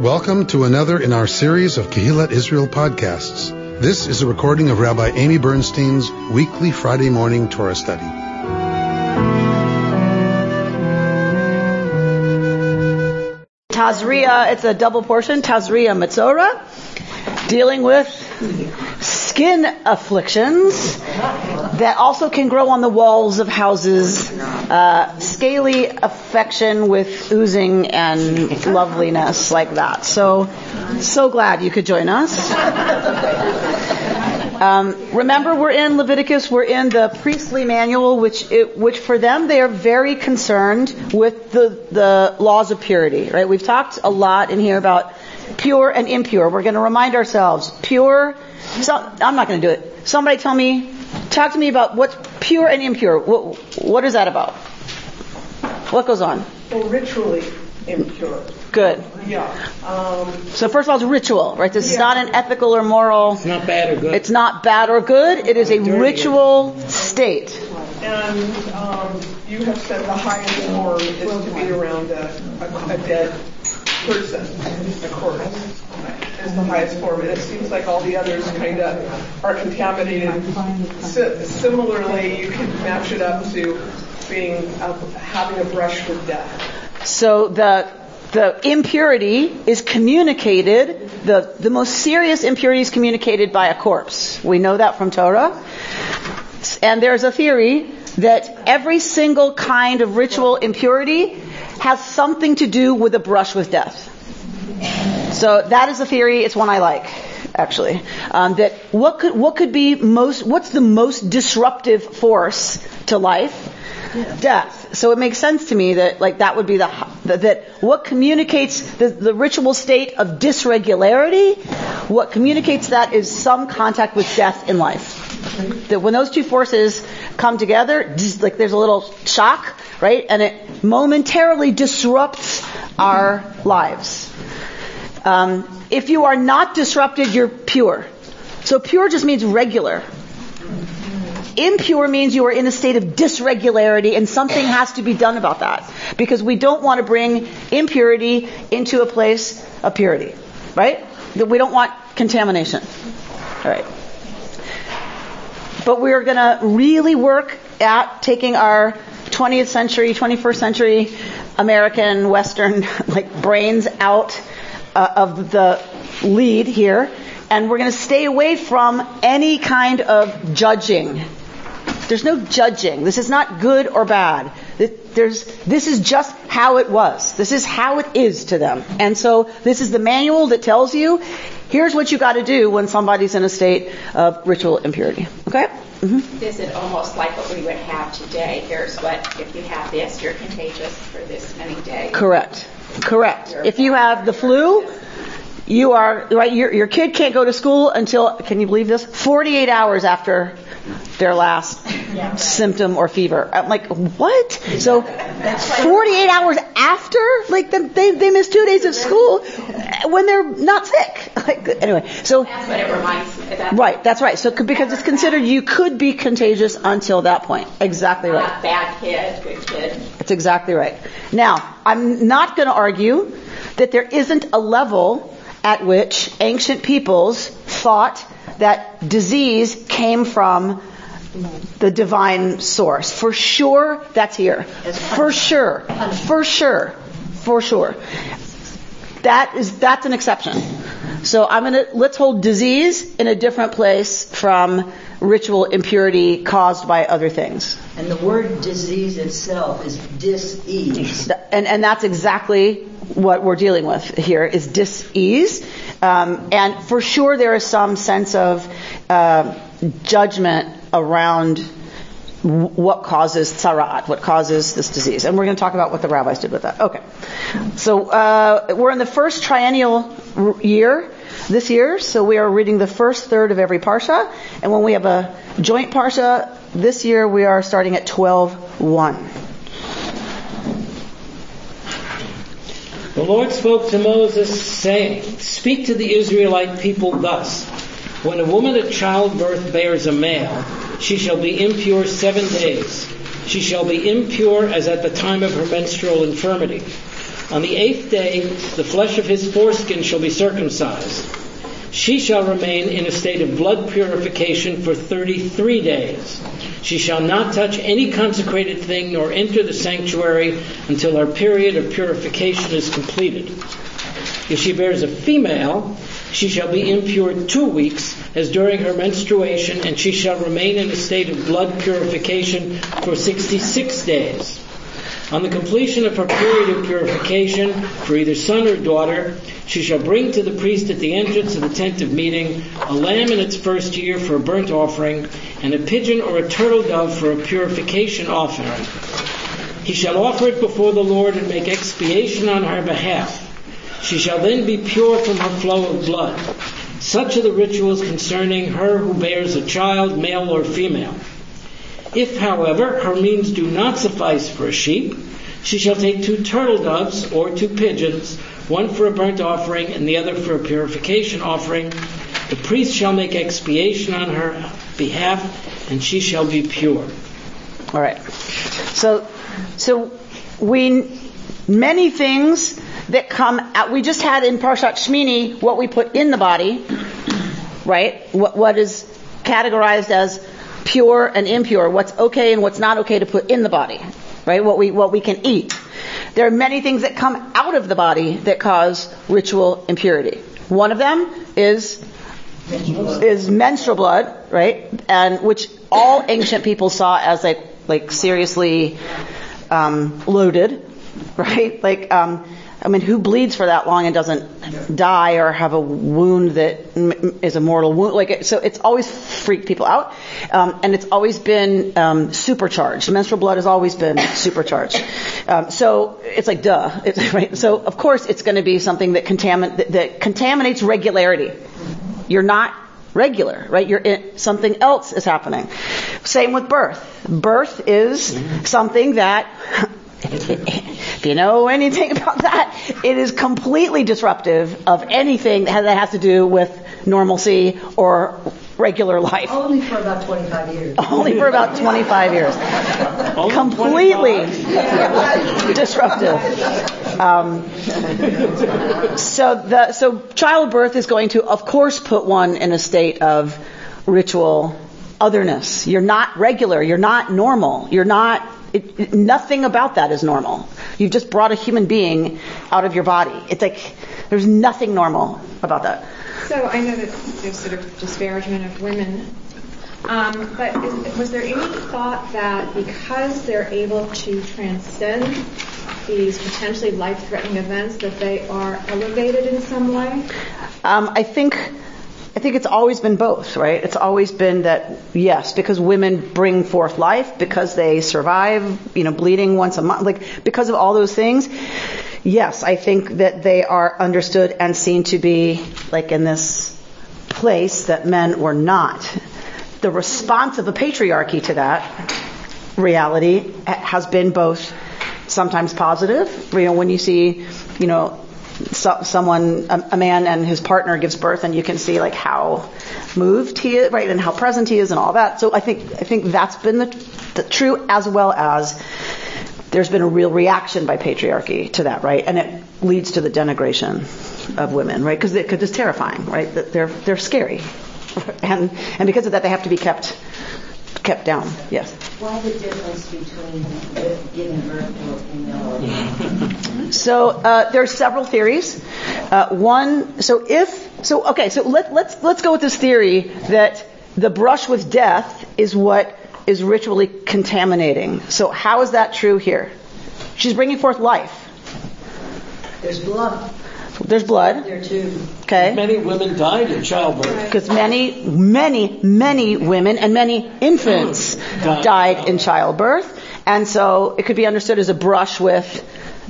Welcome to another in our series of Kehillat Israel podcasts. This is a recording of Rabbi Amy Bernstein's weekly Friday morning Torah study. Tazria, it's a double portion, Tazria Metzora, dealing with skin afflictions that also can grow on the walls of houses, uh, scaly affection with oozing and loveliness like that. So, so glad you could join us. Um, remember, we're in Leviticus. We're in the priestly manual, which it, which for them they are very concerned with the the laws of purity. Right? We've talked a lot in here about pure and impure. We're going to remind ourselves pure. So, I'm not going to do it. Somebody tell me, talk to me about what's pure and impure. What, what is that about? What goes on? Well, ritually impure. Good. Yeah. Um, So first of all, it's ritual, right? This is not an ethical or moral. It's not bad or good. It's not bad or good. It is a Dirty. ritual state. and um, you have said the highest form is to be around a, a, a dead person, a corpse, is the highest form. And it seems like all the others kind of are contaminated. Si- similarly, you can match it up to being uh, having a brush with death. So the the impurity is communicated. The the most serious impurity is communicated by a corpse. We know that from Torah. And there's a theory that every single kind of ritual impurity has something to do with a brush with death. So that is a theory. It's one I like, actually. Um, that what could what could be most what's the most disruptive force to life? Death. So it makes sense to me that like that would be the that, what communicates the, the ritual state of dysregularity. What communicates that is some contact with death in life. That when those two forces come together, like there's a little shock, right, and it momentarily disrupts our lives. Um, if you are not disrupted, you're pure. So pure just means regular. Impure means you are in a state of dysregularity and something has to be done about that. Because we don't want to bring impurity into a place of purity. Right? We don't want contamination. Alright. But we're gonna really work at taking our 20th century, 21st century American Western like brains out uh, of the lead here, and we're going to stay away from any kind of judging. There's no judging. This is not good or bad. There's, this is just how it was. This is how it is to them. And so this is the manual that tells you, here's what you got to do when somebody's in a state of ritual impurity. Okay? Mm-hmm. Is it almost like what we would have today? Here's what, if you have this, you're contagious for this many days. Correct. Correct. If you have the flu, you are right. Your your kid can't go to school until can you believe this? 48 hours after their last symptom or fever. I'm like, what? So 48 hours after, like the, they they miss two days of school when they're not sick. Like anyway, so That's what it reminds me. That's right. That's right. So because it's considered you could be contagious until that point. Exactly right. Bad kid, good kid. That's exactly right. Now, I'm not going to argue that there isn't a level at which ancient peoples thought that disease came from the divine source. For sure, that's here. For sure. For sure. For sure. That is, that's an exception. So I'm gonna, let's hold disease in a different place from ritual impurity caused by other things. And the word disease itself is dis-ease. And, and that's exactly what we're dealing with here is dis-ease. Um, and for sure there is some sense of uh, judgment around what causes tzaraat, what causes this disease. And we're going to talk about what the rabbis did with that. Okay. So uh, we're in the first triennial r- year this year, so we are reading the first third of every parsha. And when we have a joint parsha this year, we are starting at 12.1. The Lord spoke to Moses, saying, Speak to the Israelite people thus. When a woman at childbirth bears a male, she shall be impure seven days. She shall be impure as at the time of her menstrual infirmity. On the eighth day, the flesh of his foreskin shall be circumcised. She shall remain in a state of blood purification for 33 days. She shall not touch any consecrated thing nor enter the sanctuary until her period of purification is completed. If she bears a female, she shall be impure two weeks, as during her menstruation, and she shall remain in a state of blood purification for 66 days. On the completion of her period of purification for either son or daughter, she shall bring to the priest at the entrance of the tent of meeting a lamb in its first year for a burnt offering, and a pigeon or a turtle dove for a purification offering. He shall offer it before the Lord and make expiation on her behalf. She shall then be pure from her flow of blood. Such are the rituals concerning her who bears a child, male or female. If, however, her means do not suffice for a sheep, she shall take two turtle doves or two pigeons, one for a burnt offering and the other for a purification offering. The priest shall make expiation on her behalf, and she shall be pure. All right. So, so we many things that come out. We just had in Parshat Shmini what we put in the body, right? What, what is categorized as pure and impure, what's okay and what's not okay to put in the body, right? What we, what we can eat. There are many things that come out of the body that cause ritual impurity. One of them is is menstrual blood, right? And which all ancient people saw as like like seriously um, loaded, right? Like um, I mean, who bleeds for that long and doesn't die or have a wound that is a mortal wound? Like, so it's always freaked people out, um, and it's always been um, supercharged. Menstrual blood has always been supercharged. Um, so it's like duh, it's, right? So of course it's going to be something that, contamin- that, that contaminates regularity. You're not regular, right? You're in, something else is happening. Same with birth. Birth is something that if you know anything about that, it is completely disruptive of anything that has to do with normalcy or regular life. Only for about 25 years. Only for about 25 years. Completely disruptive. Um, so the so childbirth is going to, of course, put one in a state of ritual otherness. You're not regular. You're not normal. You're not it, it, nothing about that is normal. You've just brought a human being out of your body. It's like there's nothing normal about that. So I know that there's sort of disparagement of women, um, but is, was there any thought that because they're able to transcend these potentially life-threatening events, that they are elevated in some way? Um, I think I think it's always been both, right? It's always been that, yes, because women bring forth life, because they survive, you know, bleeding once a month, like, because of all those things, yes, I think that they are understood and seen to be, like, in this place that men were not. The response of the patriarchy to that reality has been both sometimes positive, you know, when you see, you know, so, someone, a, a, man and his partner gives birth, and you can see like how moved he is, right, and how present he is, and all that. So I think I think that's been the, the true, as well as there's been a real reaction by patriarchy to that, right, and it leads to the denigration of women, right, because it's terrifying, right, that they're they're scary, and and because of that they have to be kept kept down. Yes. Why the difference between giving birth to a female? so uh, there are several theories. Uh, one, so if so, okay, so let, let's let's go with this theory that the brush with death is what is ritually contaminating. So how is that true here? She's bringing forth life. There's blood. There's blood. There too. Okay. Many women died in childbirth. Because many, many, many women and many infants Died. died in childbirth. And so it could be understood as a brush with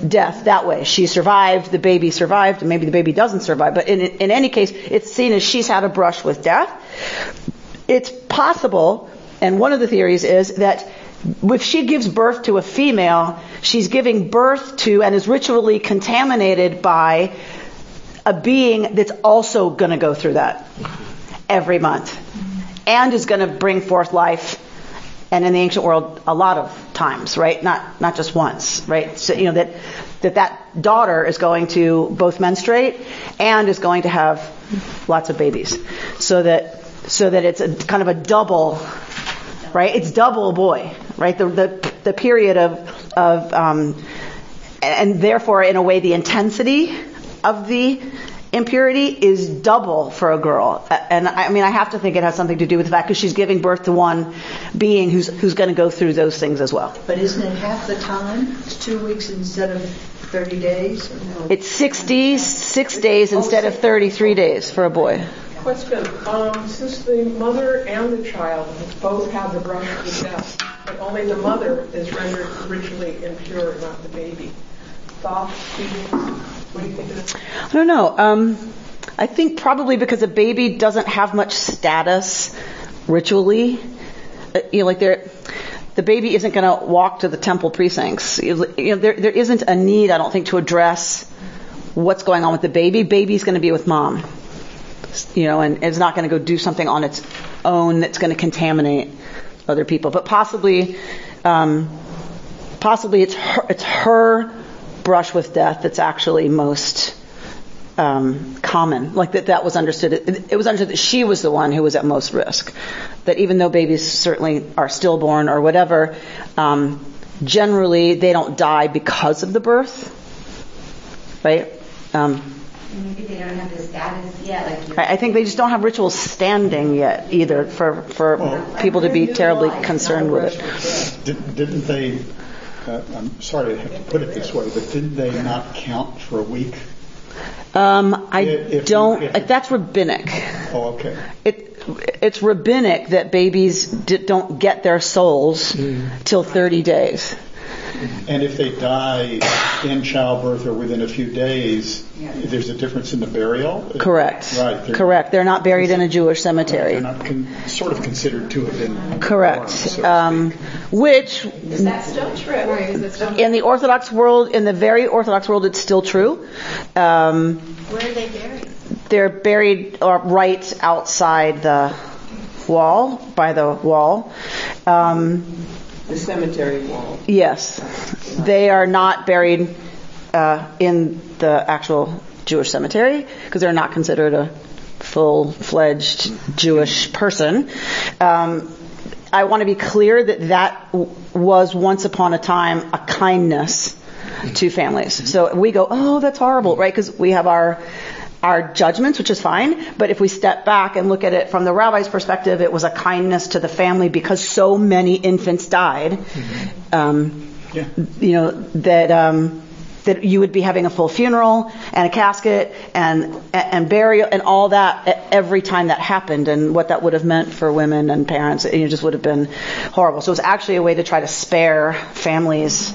death that way. She survived, the baby survived, and maybe the baby doesn't survive. But in, in any case, it's seen as she's had a brush with death. It's possible, and one of the theories is that if she gives birth to a female, she's giving birth to and is ritually contaminated by a being that's also going to go through that every month and is going to bring forth life and in the ancient world a lot of times, right? Not not just once, right? So you know that that that daughter is going to both menstruate and is going to have lots of babies, so that so that it's a kind of a double, right? It's double boy, right? The the the period of of um, and therefore in a way the intensity of the impurity is double for a girl. And I mean, I have to think it has something to do with the fact because she's giving birth to one being who's who's going to go through those things as well. But isn't it half the time? It's two weeks instead of 30 days? No? It's 66 days instead of 33 days for a boy. Question. Um, since the mother and the child both have the brush with death, but only the mother is rendered ritually impure, not the baby. Thoughts, feelings? I don't know. Um, I think probably because a baby doesn't have much status ritually. Uh, you know, like they're, the baby isn't going to walk to the temple precincts. You know, there, there isn't a need, I don't think, to address what's going on with the baby. Baby's going to be with mom. You know, and it's not going to go do something on its own that's going to contaminate other people. But possibly, um, possibly it's her, it's her brush with death that's actually most um, common. Like that, that was understood. It, it, was understood that she was the one who was at most risk. That even though babies certainly are stillborn or whatever, um, generally they don't die because of the birth, right? Um, Maybe they don't have the status yet. Like I, I think they just don't have rituals standing yet either for for Well, people to be terribly concerned with it. Didn't didn't they, uh, I'm sorry to have to put it this way, but didn't they not count for a week? Um, I If don't. if- that's rabbinic. Oh, okay. It, it's rabbinic that babies d- don't get their souls till 30 days. And if they die in childbirth or within a few days, there's a difference in the burial? Correct. Right. They're- Correct. They're not buried in a Jewish cemetery. They're not con- sort of considered to have been. Correct. born, so Um, which, Is that still true? Right, is it still in the Orthodox world, in the very Orthodox world, it's still true. Um, Where are they buried? they're buried uh, right outside the wall, by the wall. Um, The cemetery wall. Yes, they are not buried uh, in the actual Jewish cemetery because they're not considered a full-fledged Jewish person. Um, I want to be clear that that was once upon a time a kindness to families. So we go, oh, that's horrible, right? Because we have our our judgments, which is fine. But if we step back and look at it from the rabbi's perspective, it was a kindness to the family because so many infants died. Um, Yeah. you know that um, that you would be having a full funeral and a casket and and burial and all that every time that happened and what that would have meant for women and parents it just would have been horrible. So it was actually a way to try to spare families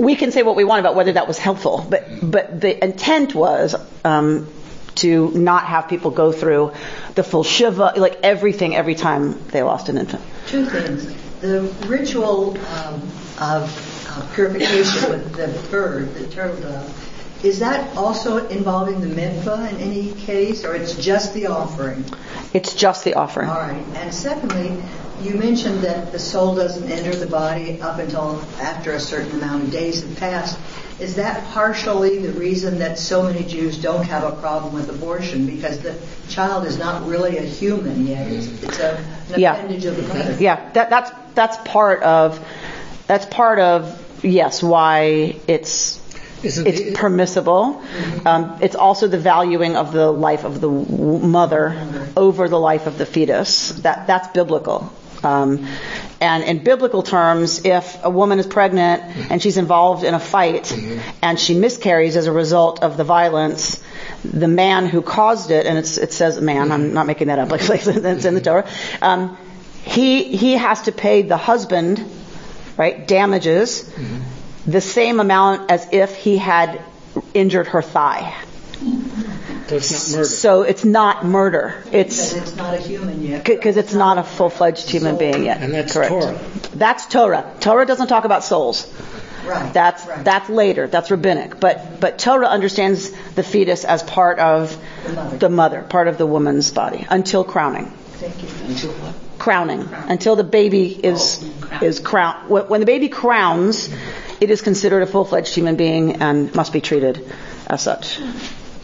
we can say what we want about whether that was helpful, but but the intent was um, to not have people go through the full shiva, like everything, every time they lost an infant. Two things. The ritual um, of uh, purification with the bird, the turtle dove, is that also involving the mikvah in any case, or it's just the offering? It's just the offering. All right. And secondly, you mentioned that the soul doesn't enter the body up until after a certain amount of days have passed. Is that partially the reason that so many Jews don't have a problem with abortion? Because the child is not really a human yet. It's, it's a, an Yeah. appendage of the mother. Yeah, that, that's that's part of that's part of yes why it's Isn't it's the- permissible. Um, it's also the valuing of the life of the w- mother over the life of the fetus. That that's biblical. Um, and in biblical terms, if a woman is pregnant and she's involved in a fight and she miscarries as a result of the violence, the man who caused it, and it's, it says man, I'm not making that up, like, like it's in the Torah, um, he, he has to pay the husband, right, damages, the same amount as if he had injured her thigh. So it's not murder. So it's not murder. It's Because it's not a human yet. because it's not a full-fledged human being yet. And that's Correct. Torah. That's Torah. Torah doesn't talk about souls. Right. That's right. that's later. That's rabbinic. But but Torah understands the fetus as part of The mother. the mother, part of the woman's body until crowning. Thank you. Until what? crowning until the baby is oh, is crown. When when the baby crowns, it is considered a full-fledged human being and must be treated as such.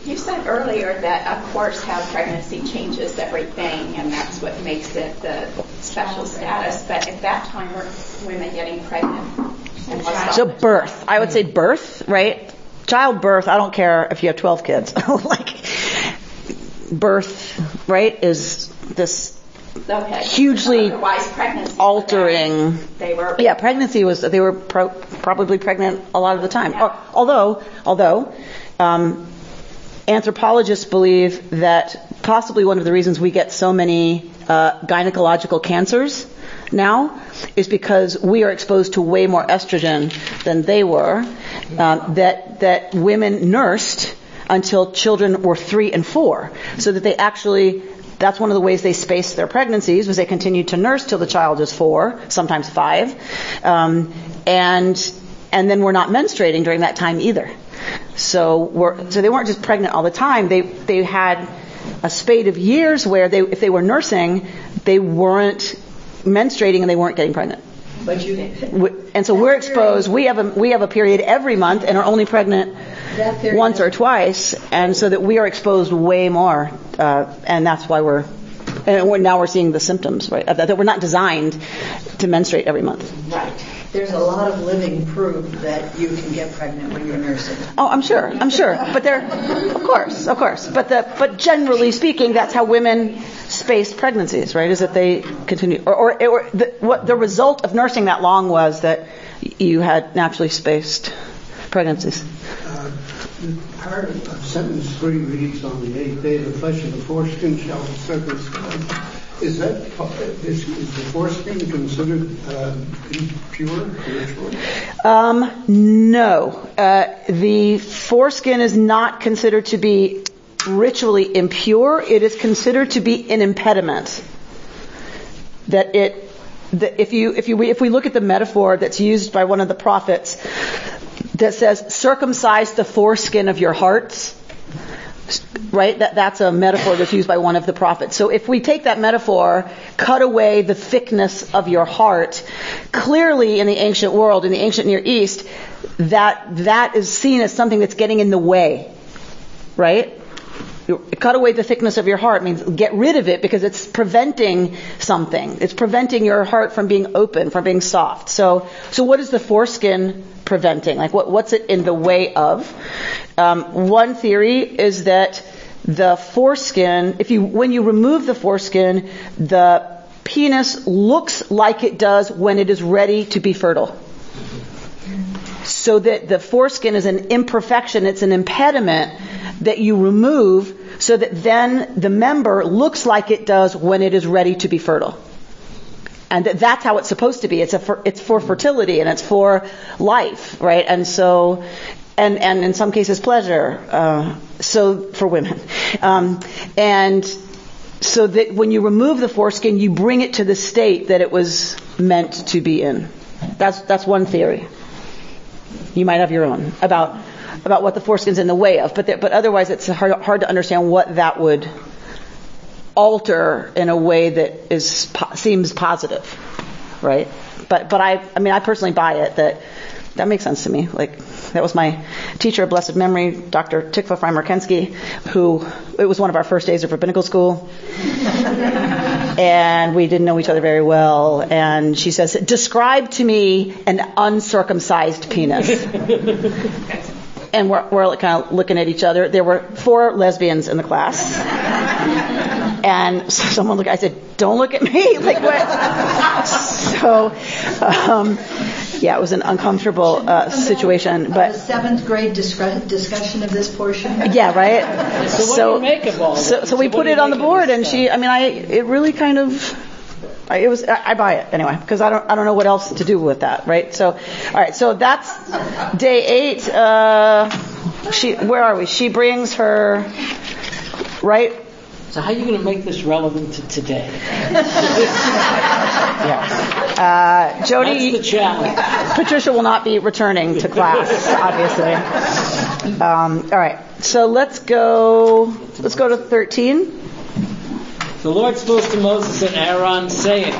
You said earlier that, of course, how pregnancy changes everything, and that's what makes it the special status. But at that time, were women getting pregnant? So birth, I would say birth, right? Childbirth, I don't care if you have 12 kids. like birth, right, is this okay. hugely Otherwise, pregnancy. altering. They were. Yeah, pregnancy was they were pro- probably pregnant a lot of the time. Al- Although, although um, anthropologists believe that possibly one of the reasons we get so many uh, gynecological cancers now is because we are exposed to way more estrogen than they were. Um, that that women nursed until children were three and four, so that they actually that's one of the ways they spaced their pregnancies was they continued to nurse till the child is four, sometimes five, um, and and then we're not menstruating during that time either. So we're, so they weren't just pregnant all the time. They they had a spate of years where they if they were nursing, they weren't menstruating and they weren't getting pregnant. But you, And so we're exposed. We have a we have a period every month and are only pregnant once or twice, and so that we are exposed way more, uh, and that's why we're. And we're, now we're seeing the symptoms, right? That, that we're not designed to menstruate every month. Right. There's a lot of living proof that you can get pregnant when you're nursing. Oh, I'm sure, I'm sure. But they're, of course, of course. But the, but generally speaking, that's how women space pregnancies, right? Is that they continue, or, or, or the, what the result of nursing that long was that you had naturally spaced pregnancies. Uh, Part of sentence three reads, on the eighth day, the flesh of the foreskin shall be circumcised. Is that, is, is the foreskin considered um, impure ritually? Um, no, uh, the foreskin is not considered to be ritually impure. It is considered to be an impediment. That it, that if you, if you, if we look at the metaphor that's used by one of the prophets, that says, "Circumcise the foreskin of your hearts." Right? That, that's a metaphor that's used by one of the prophets. So if we take that metaphor, cut away the thickness of your heart, clearly in the ancient world, in the ancient Near East, that, that is seen as something that's getting in the way. Right? Cut away the thickness of your heart means get rid of it because it's preventing something. It's preventing your heart from being open, from being soft. So, so what is the foreskin preventing? Like, what, what's it in the way of? Um, one theory is that the foreskin, if you, when you remove the foreskin, the penis looks like it does when it is ready to be fertile. So that the foreskin is an imperfection, it's an impediment that you remove so that then the member looks like it does when it is ready to be fertile. And that that's how it's supposed to be. It's a for, it's for fertility and it's for life, right? And so, and and in some cases pleasure. Uh, so for women, um, and so that when you remove the foreskin, you bring it to the state that it was meant to be in. That's that's one theory. You might have your own about about what the foreskin's in the way of, but there, but otherwise it's hard, hard to understand what that would alter in a way that is seems positive, right? But but I I mean I personally buy it that that makes sense to me. Like that was my teacher of blessed memory, Dr. Tikva Kensky, who it was one of our first days of rabbinical school. and we didn't know each other very well. And she says, describe to me an uncircumcised penis. and we're, we're kind of looking at each other. There were four lesbians in the class. And so someone looked, I said, don't look at me. Like what? So, um, yeah, it was an uncomfortable uh, situation. But the seventh grade discre- discussion of this portion. Yeah, right. So what do you make of all so, this? so we So what put it on the board, and stuff? she. I mean, I. It really kind of. I, it was. I, I buy it anyway because I don't. I don't know what else to do with that, right? So, all right. So that's day eight. Uh, she. Where are we? She brings her. Right. So how are you going to make this relevant to today? Yeah. Uh, Jody. That's the challenge. Patricia will not be returning to class, obviously. Um, all right, so let's go. Let's go to 13. The Lord spoke to Moses and Aaron, saying,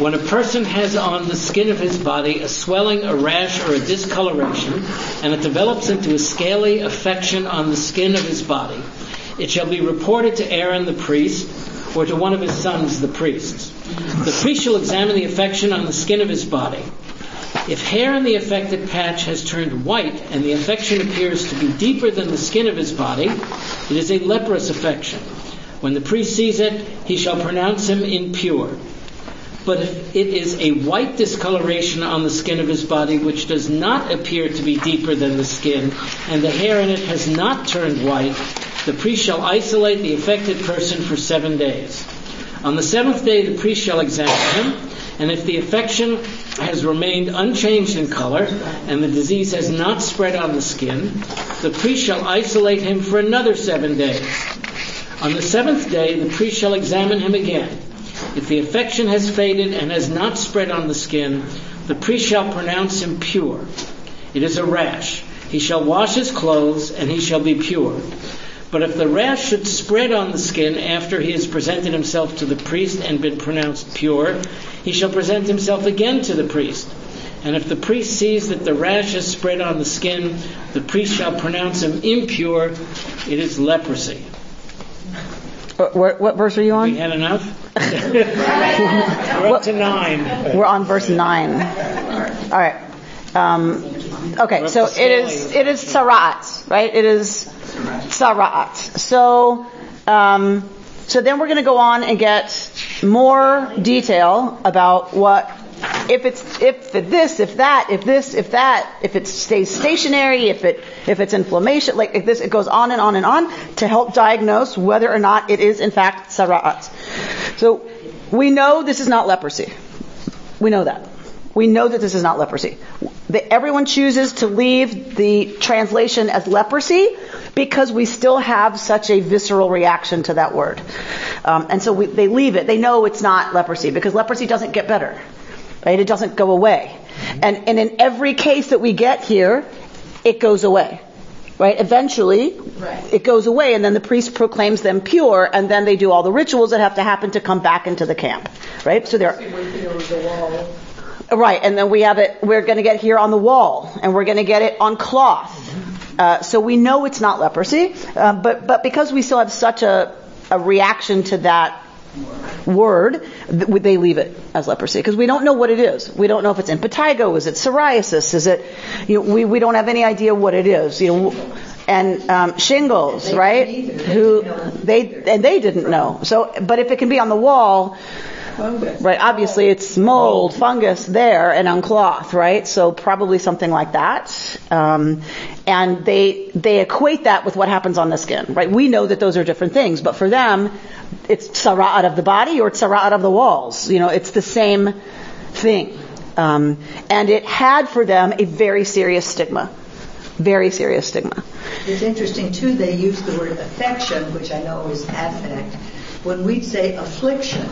when a person has on the skin of his body a swelling, a rash, or a discoloration, and it develops into a scaly affection on the skin of his body, it shall be reported to Aaron the priest, or to one of his sons the priests. The priest shall examine the affection on the skin of his body. If hair in the affected patch has turned white and the affection appears to be deeper than the skin of his body, it is a leprous affection. When the priest sees it, he shall pronounce him impure. But if it is a white discoloration on the skin of his body which does not appear to be deeper than the skin, and the hair in it has not turned white, the priest shall isolate the affected person for seven days. On the seventh day, the priest shall examine him, and if the affection has remained unchanged in color, and the disease has not spread on the skin, the priest shall isolate him for another seven days. On the seventh day, the priest shall examine him again. If the affection has faded and has not spread on the skin, the priest shall pronounce him pure. It is a rash. He shall wash his clothes, and he shall be pure. But if the rash should spread on the skin after he has presented himself to the priest and been pronounced pure, he shall present himself again to the priest. And if the priest sees that the rash has spread on the skin, the priest shall pronounce him impure. It is leprosy. What, what, verse are you on? We had enough? We're up to nine. We're on verse nine. All right. Um, okay, so it is it is sarat, right? It is sarat. So um, so then we're going to go on and get more detail about what if it's if this, if that, if this, if that, if it stays stationary, if it if it's inflammation, like if this, it goes on and on and on to help diagnose whether or not it is in fact sara'at. So we know this is not leprosy. We know that. We know that this is not leprosy. The, everyone chooses to leave the translation as leprosy because we still have such a visceral reaction to that word. Um, and so we, they leave it. They know it's not leprosy because leprosy doesn't get better. Right? It doesn't go away. And, and in every case that we get here, it goes away. Right? Eventually, right. it goes away, and then the priest proclaims them pure, and then they do all the rituals that have to happen to come back into the camp. Right? So they're. Right, and then we have it, we're going to get here on the wall, and we're going to get it on cloth. Uh, so we know it's not leprosy, uh, but, but because we still have such a, a reaction to that word, they leave it as leprosy because we don't know what it is. We don't know if it's impetigo, is it psoriasis, is it, you know, we, we don't have any idea what it is, you know, and um, shingles, right? Who they and they didn't know. So, but if it can be on the wall, Fungus. Right, obviously it's mold, fungus there and on cloth, right? So probably something like that. Um, and they, they equate that with what happens on the skin, right? We know that those are different things, but for them, it's tsara out of the body or tsara out of the walls. You know, it's the same thing. Um, and it had for them a very serious stigma. Very serious stigma. It's interesting too, they use the word affection, which I know is affect, when we'd say affliction.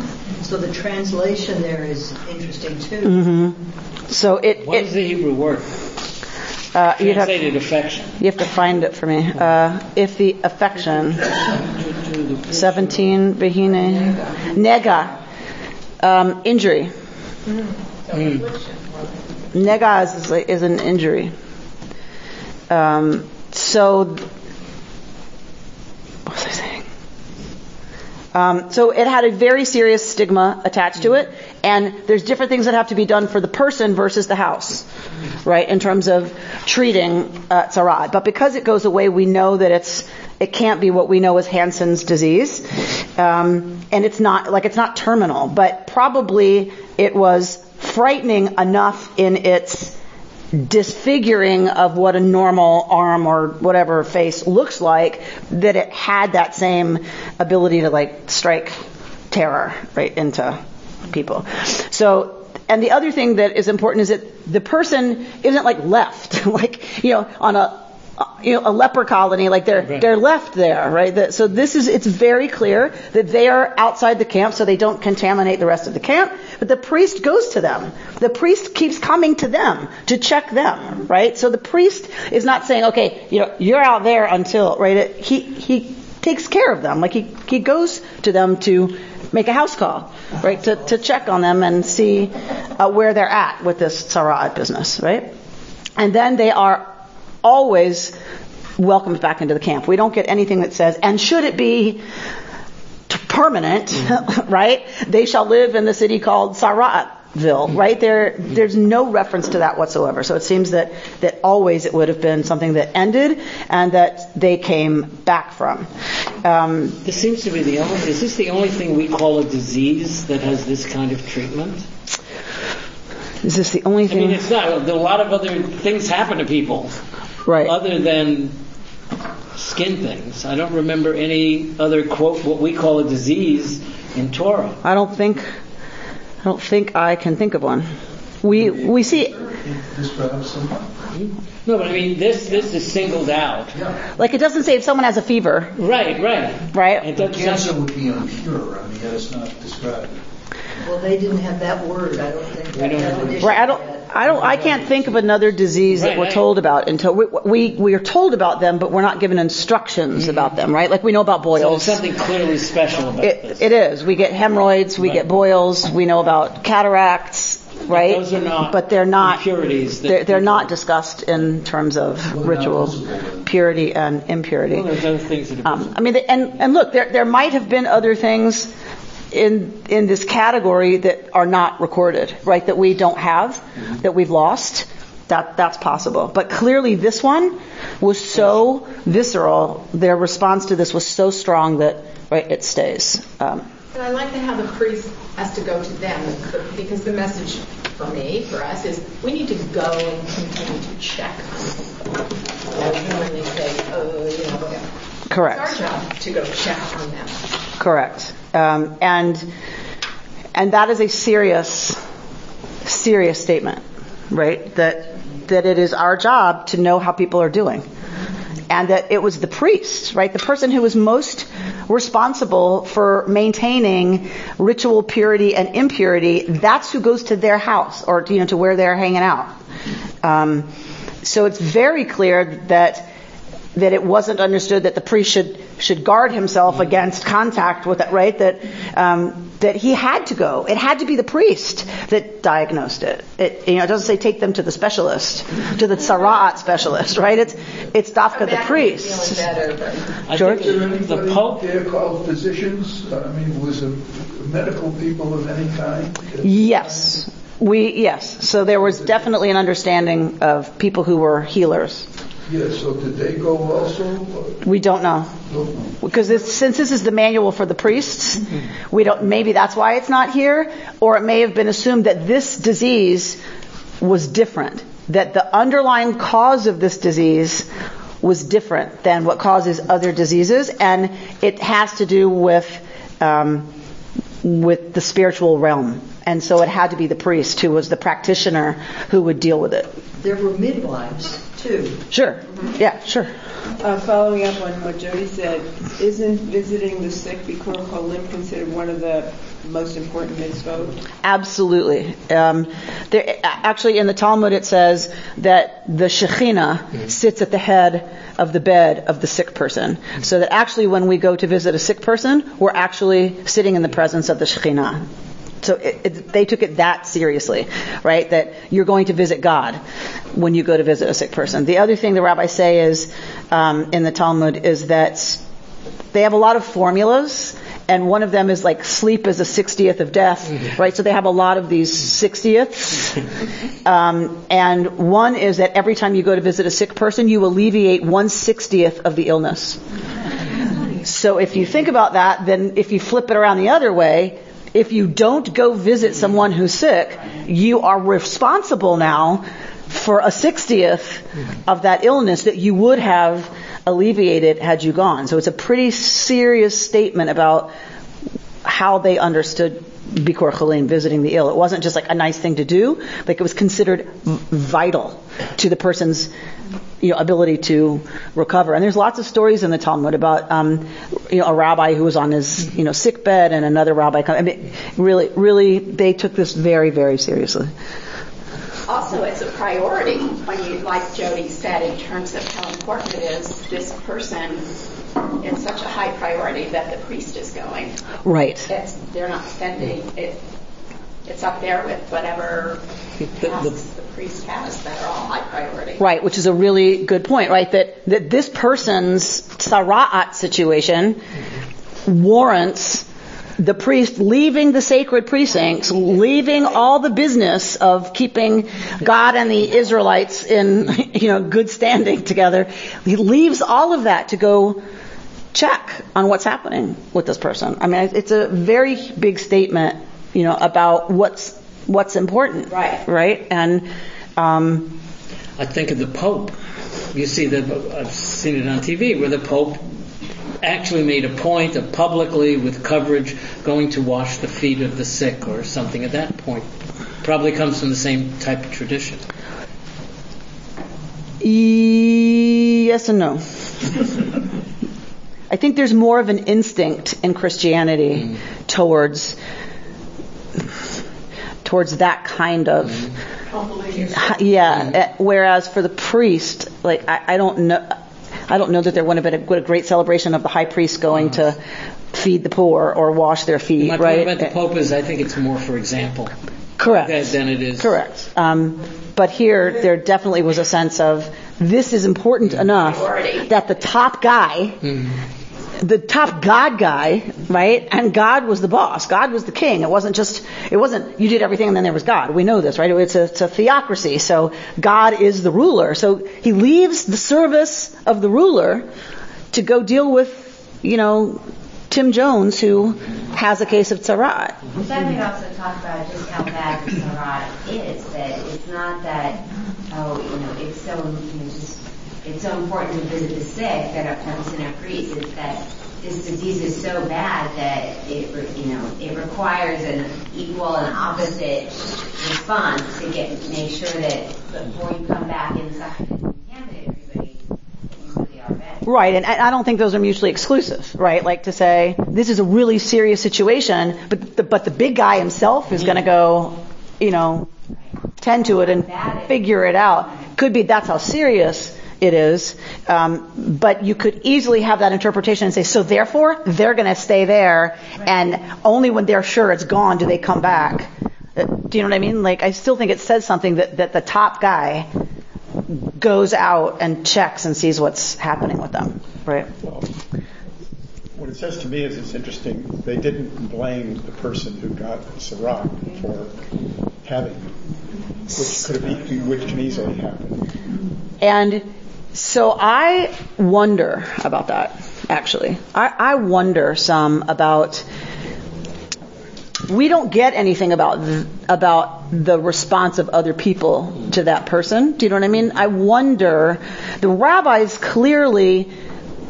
So the translation there is interesting too. Mm-hmm. So it. What it, is the Hebrew word? Uh, Translated have, affection. You have to find it for me. Uh, if the affection. 17 Vahine. Nega. Um, injury. Mm. Nega is, is an injury. Um, so what was I saying? Um, so it had a very serious stigma attached to it, and there's different things that have to be done for the person versus the house, right? In terms of treating uh, tzara'at. But because it goes away, we know that it's it can't be what we know as Hansen's disease, um, and it's not like it's not terminal, but probably it was frightening enough in its disfiguring of what a normal arm or whatever face looks like that it had that same ability to like strike terror right into people. So and the other thing that is important is that the person isn't like left, like, you know, on a, you know, a leper colony, like they're, right. they're left there, right? so this is, it's very clear that they are outside the camp so they don't contaminate the rest of the camp, but the priest goes to them. The priest keeps coming to them to check them, right? So the priest is not saying, okay, you know, you're out there until, right? He, he takes care of them. Like he, he goes to them to make a house call, right? To, to check on them and see uh, where they're at with this tzara'at business, right? And then they are always welcomed back into the camp. We don't get anything that says, and should it be permanent, mm. right? They shall live in the city called Sara'atville, mm. right? There, mm. there's no reference to that whatsoever. So it seems that, that always it would have been something that ended and that they came back from. Um, this seems to be the only, is this the only thing we call a disease that has this kind of treatment? Is this the only thing? I mean, it's not. A lot of other things happen to people. Right. Other than skin things. I don't remember any other quote what we call a disease in Torah. I don't think I don't think I can think of one. We we see no, but I mean this this is singled out. Like it doesn't say if someone has a fever. Right, right, right. It doesn't cancer would be impure. I mean, that is not described. Well, they didn't have that word. I don't think. That don't have right. I don't. I don't. I can't think of another disease right, that we're right. told about until we, we we are told about them, but we're not given instructions mm-hmm. about them. Right? Like we know about boils. So something clearly special about it, this. It is. We get hemorrhoids. We right. get boils. We know about cataracts. Right? But those are not. But they're not impurities. They're, they're not discussed in terms of well, ritual purity and impurity. Well, there's other things that. Um, I mean, and and look, there there might have been other things in in this category that are not recorded, right? That we don't have, mm-hmm. that we've lost. That that's possible. But clearly, this one was so visceral. Their response to this was so strong that right it stays. Um, and I like to how the priest has to go to them because the message for me, for us, is we need to go and continue to check. Say, oh, you know. Correct. It's our job to go check on them. Correct. Um, and and that is a serious, serious statement, right? That that it is our job to know how people are doing, and that it was the priest, right, the person who was most responsible for maintaining ritual purity and impurity. That's who goes to their house or you know to where they're hanging out. Um, so it's very clear that that it wasn't understood that the priest should should guard himself against contact with it, right? That um, that he had to go. It had to be the priest that diagnosed it. It you know it doesn't say take them to the specialist, to the tzaraat specialist, right? It's it's dafka the priest. George, the Pope there called physicians. I mean, was it medical people of any kind? Yes. We yes. So there was definitely an understanding of people who were healers. Yes, so did they go also? We don't know. Because this, since this is the manual for the priests, we don't, maybe that's why it's not here, or it may have been assumed that this disease was different, that the underlying cause of this disease was different than what causes other diseases, and it has to do with, um, with the spiritual realm. And so it had to be the priest who was the practitioner who would deal with it. There were midwives too. Sure. Mm-hmm. Yeah, sure. Uh, following up on what Jody said, isn't visiting the sick Bikur Cholim considered one of the most important mitzvot? Absolutely. Um, there, actually, in the Talmud it says that the Shekhinah mm-hmm. sits at the head of the bed of the sick person. Mm-hmm. So that actually when we go to visit a sick person, we're actually sitting in the presence of the Shekhinah. So it, it, they took it that seriously, right? That you're going to visit God when you go to visit a sick person. The other thing the rabbis say is um, in the Talmud is that they have a lot of formulas, and one of them is like sleep is a sixtieth of death, mm-hmm. right? So they have a lot of these sixtieths, um, and one is that every time you go to visit a sick person, you alleviate one sixtieth of the illness. So if you think about that, then if you flip it around the other way, if you don't go visit someone who's sick, you are responsible now for a 60th of that illness that you would have alleviated had you gone. So it's a pretty serious statement about how they understood Bikur Cholim, visiting the ill. It wasn't just like a nice thing to do, like it was considered vital to the person's you know, ability to recover. And there's lots of stories in the Talmud about um, you know, a rabbi who was on his you know, sick bed and another rabbi. I mean, really, really, they took this very, very seriously. Also, it's a priority when you, like Jody said, in terms of how important it is. This person it's such a high priority that the priest is going. Right. It's, they're not spending it. It's up there with whatever tasks the priest has that are all high priority. Right, which is a really good point, right? That that this person's sara'at situation warrants the priest leaving the sacred precincts, leaving all the business of keeping God and the Israelites in, you know, good standing together. He leaves all of that to go check on what's happening with this person. I mean, it's a very big statement, you know, about what's what's important. Right. Right. And um, I think of the Pope. You see that I've seen it on TV where the Pope actually made a point of publicly with coverage going to wash the feet of the sick or something at that point. Probably comes from the same type of tradition. Yes and no. I think there's more of an instinct in Christianity mm. towards towards that kind of yeah. Mm. Whereas for the priest, like I, I don't know I don't know that there would have been a, a great celebration of the high priest going to feed the poor or wash their feet, My right? point about the Pope is I think it's more for example. Correct. Than it is. Correct. Um, but here, there definitely was a sense of this is important enough that the top guy mm-hmm the top God guy, right? And God was the boss. God was the king. It wasn't just, it wasn't, you did everything and then there was God. We know this, right? It's a, it's a theocracy. So God is the ruler. So he leaves the service of the ruler to go deal with, you know, Tim Jones, who has a case of tzaraat. Then we also talk about just how bad the is. That it's not that, oh, you know, it's so, you know, just it's so important to visit the sick that comes in a priest. It's that this disease is so bad that it, you know, it requires an equal and opposite response to get make sure that before you come back inside and contaminate everybody, Right, and I don't think those are mutually exclusive, right? Like to say this is a really serious situation, but the, but the big guy himself is going to go, you know, tend to it and figure it out. Could be that's how serious it is. Um, but you could easily have that interpretation and say, so therefore, they're going to stay there, and only when they're sure it's gone do they come back. Uh, do you know what I mean? Like, I still think it says something that, that the top guy goes out and checks and sees what's happening with them, right? Well, what it says to me is it's interesting. They didn't blame the person who got tzaraat for having, which could have, which can easily happen. And so I wonder about that, actually. I, I wonder some about we don't get anything about about the response of other people to that person. Do you know what I mean? I wonder. The rabbis clearly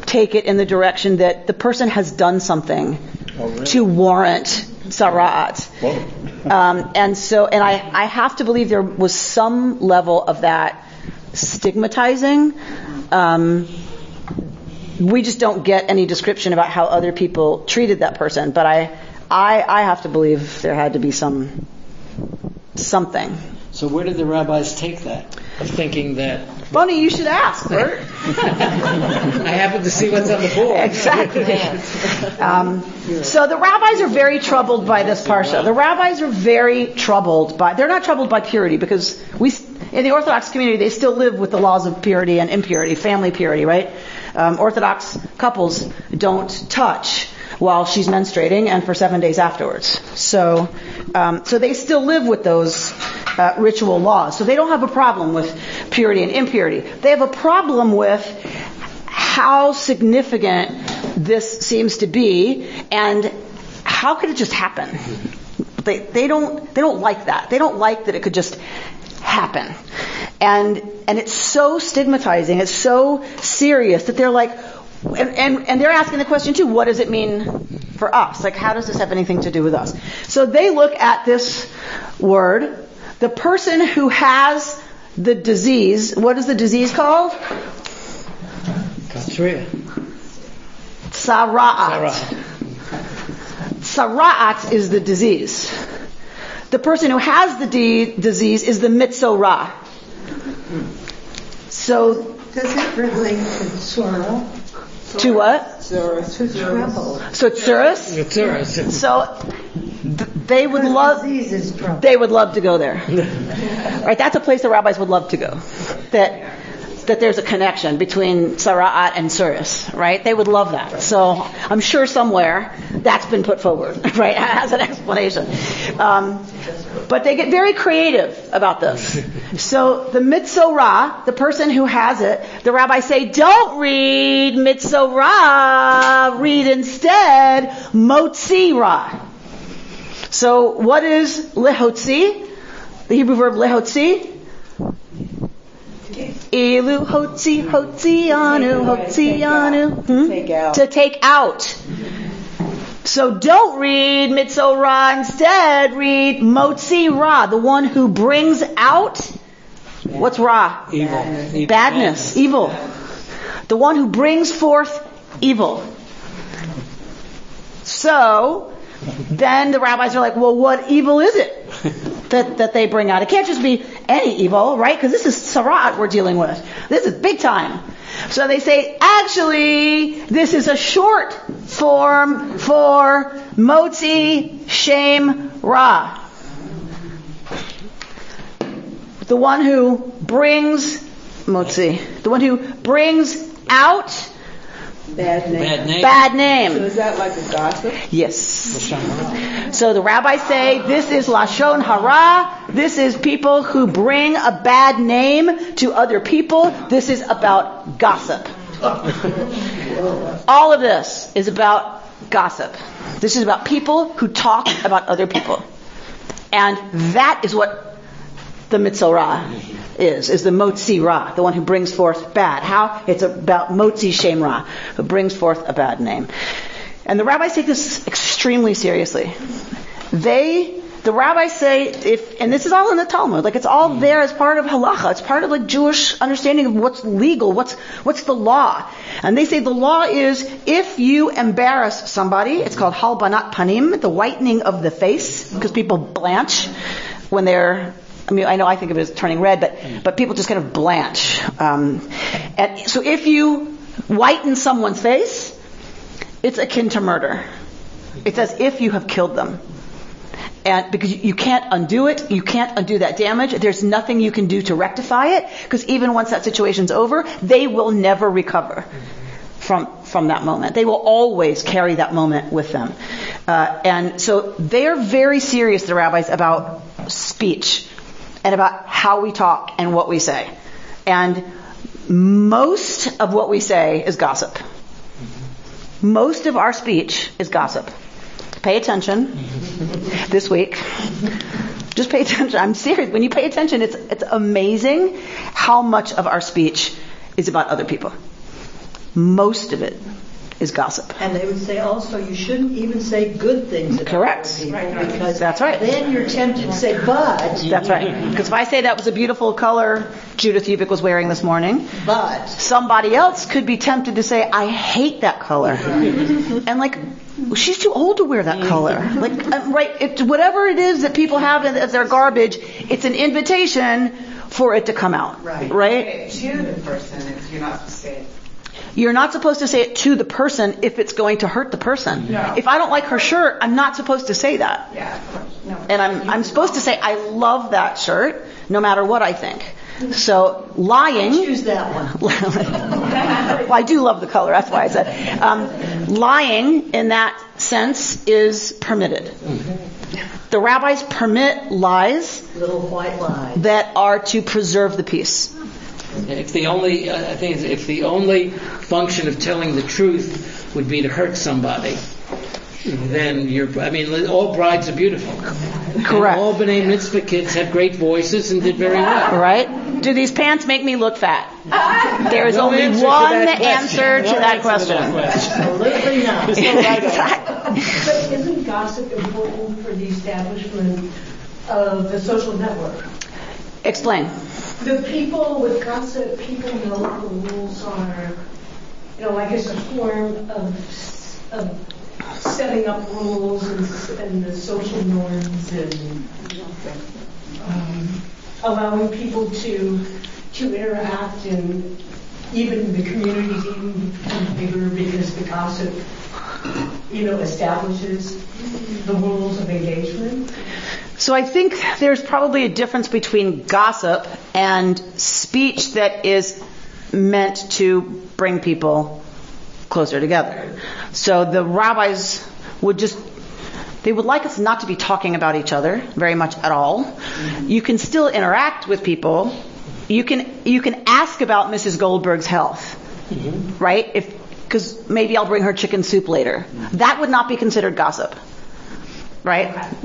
take it in the direction that the person has done something oh, really? to warrant tzaraat. Um, and so, and I, I have to believe there was some level of that stigmatizing. Um, we just don't get any description about how other people treated that person. But I, I, I have to believe there had to be some something. So where did the rabbis take that? Of thinking that. Funny, you should ask, Bert. I happen to see what's on the board. Exactly. Um, so the rabbis are very troubled by this parsha. The rabbis are very troubled by. They're not troubled by purity because we in the Orthodox community, they still live with the laws of purity and impurity, family purity, right? Um, Orthodox couples don't touch while she's menstruating and for seven days afterwards. So, um, so they still live with those uh, ritual laws. So they don't have a problem with purity and impurity. They have a problem with how significant this seems to be and how could it just happen? They, they don't they don't like that. They don't like that it could just happen. And, and it's so stigmatizing, it's so serious that they're like, and, and, and, they're asking the question too, what does it mean for us? Like, how does this have anything to do with us? So they look at this word, the person who has the disease, what is the disease called? Katria. tzaraat. tzaraat is the disease. The person who has the de- disease is the metzora. So does it relate to sorrow? To what? To tremble. So tsuris. Tsuris. So th- they would love. They would love to go there. right. That's a place the rabbis would love to go. That that there's a connection between tzaraat and tsuris, right? They would love that. So I'm sure somewhere that's been put forward, right, as an explanation. Um, but they get very creative about this. So the Metzora, the person who has it, the rabbis say, don't read Metzora, read instead Motzira. So what is lehotzi? The Hebrew verb lehotzi? Ilu hotzi hotzianu hotzianu. Hmm? Take out. To take out. So don't read Metzora. Instead, read Motzi Ra, the one who brings out. What's Ra? Evil. Badness, evil. The one who brings forth evil. So, then the rabbis are like, well, what evil is it that, that they bring out? It can't just be any evil, right? Because this is tzaraat we're dealing with. This is big time. So they say, actually, this is a short form for Motzi Shem Ra. The one who brings Motzi. The one who brings out Bad name. Bad name. bad name. So is that like a gossip? Yes. So the rabbis say this is lashon hara. This is people who bring a bad name to other people. This is about gossip. All of this is about gossip. This is about people who talk about other people. And that is what the metzora is, is the motzi ra, the one who brings forth bad. How? It's about motzi shem ra, who brings forth a bad name. And the rabbis take this extremely seriously. They, the rabbis say, if, and this is all in the Talmud, like it's all hmm. there as part of halacha, it's part of like Jewish understanding of what's legal, what's, what's the law. And they say the law is if you embarrass somebody, it's called halbanat panim, the whitening of the face, because people blanch when they're I mean, I know I think of it as turning red, but but people just kind of blanch. Um, and so if you whiten someone's face, it's akin to murder. It's as if you have killed them. And because you can't undo it, you can't undo that damage. There's nothing you can do to rectify it, because even once that situation's over, they will never recover from from that moment. They will always carry that moment with them. Uh, and so they're very serious, the rabbis, about speech and about how we talk and what we say. And most of what we say is gossip. Most of our speech is gossip. Pay attention this week. Just pay attention. I'm serious. When you pay attention, it's, it's amazing how much of our speech is about other people. Most of it is gossip. And they would say also you shouldn't even say good things about Correct. other people because That's right. then you're tempted to say, but, That's right. Because if I say that was a beautiful color Judith Ubik was wearing this morning, but, somebody else could be tempted to say, I hate that color. and like, she's too old to wear that color. Like, uh, right, it, whatever it is that people have as their garbage, it's an invitation for it to come out. Right. Right? To the person, it's, you're not supposed to say it. You're not supposed to say it to the person if it's going to hurt the person. No. If I don't like her shirt, I'm not supposed to say that. Yeah, of course. No. And I'm, I'm supposed to say, I love that shirt, no matter what I think. So lying. choose that one. well, I do love the color. That's why I said. Um, lying in that sense is permitted. The rabbis permit lies Little white lies. that are to preserve the peace. If the only, uh, I think, if the only function of telling the truth would be to hurt somebody, then you're. I mean, all brides are beautiful. Correct. And all B'nai Mitzvah kids have great voices and did very well. Right? Do these pants make me look fat? There is No only answer one that question. answer to No that answer question. Absolutely not. There's no right answer. Exactly. But isn't gossip important for the establishment of the social network? Explain. The people with gossip, people know what the rules are. You know, I guess a form of, of setting up rules and, and the social norms and um, allowing people to to interact and even the communities even bigger because the gossip, you know, establishes the rules of engagement? So I think there's probably a difference between gossip and speech that is meant to bring people closer together. So the rabbis would just they would like us not to be talking about each other very much at all. You can still interact with people. You can you can ask about Mrs. Goldberg's health, mm-hmm. right? If because maybe I'll bring her chicken soup later. That would not be considered gossip, right?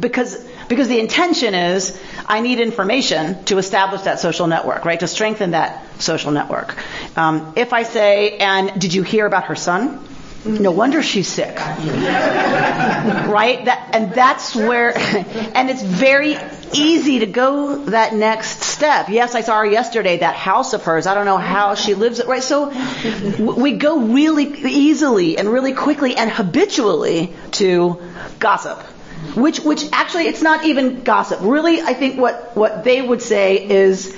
Because because the intention is I need information to establish that social network, right? To strengthen that social network. Um, if I say, and did you hear about her son? No wonder she's sick. right? That, and that's where, and it's very easy to go that next step. Yes, I saw her yesterday, that house of hers. I don't know how she lives it, right? So we go really easily and really quickly and habitually to gossip. Which, which actually, it's not even gossip. Really, I think what, what they would say is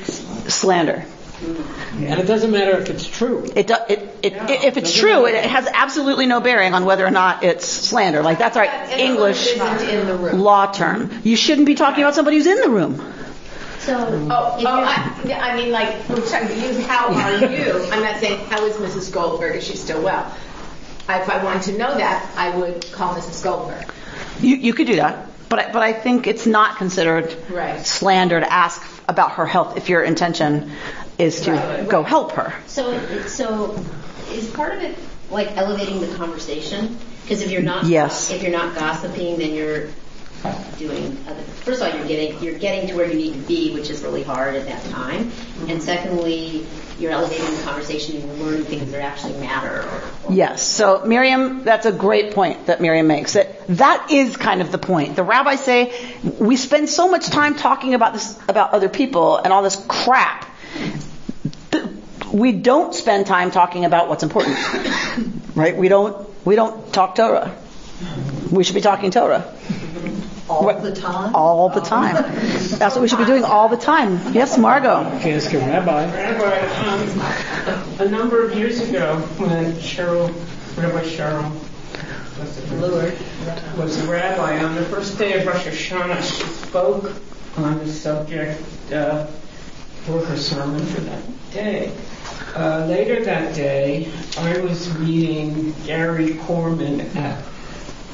slander. And it doesn't matter if it's true. It, do, it, it, yeah. if it's true, it has absolutely no bearing on whether or not it's slander. Like that's our English law term. You shouldn't be talking about somebody who's in the room. So, oh, oh I, I, mean, like, we're talking to you, how are you? I'm not saying, how is Mrs. Goldberg? Is she still well? If I wanted to know that, I would call Mrs. Goldberg. You, you could do that. But I, but I think it's not considered right. slander to ask about her health if your intention is to right. go help her. So, so is part of it like elevating the conversation? Because if you're not, yes. if you're not gossiping, then you're doing other. First of all, you're getting you're getting to where you need to be, which is really hard at that time. Mm-hmm. And secondly, you're elevating the conversation and you're learning things that actually matter. Or, or yes. So Miriam, that's a great point that Miriam makes. That that is kind of the point. The rabbis say we spend so much time talking about this about other people and all this crap. We don't spend time talking about what's important, right? We don't we don't talk Torah. We should be talking Torah. All the time? All the time. That's what we should be doing all the time. Yes, Margot. Okay, ask a rabbi. Rabbi, um, a number of years ago, when Cheryl, Rabbi Cheryl, was, was a rabbi, on the first day of Rosh Hashanah, she spoke on the subject uh, for her sermon for that day. Uh, later that day, I was meeting Gary Corman at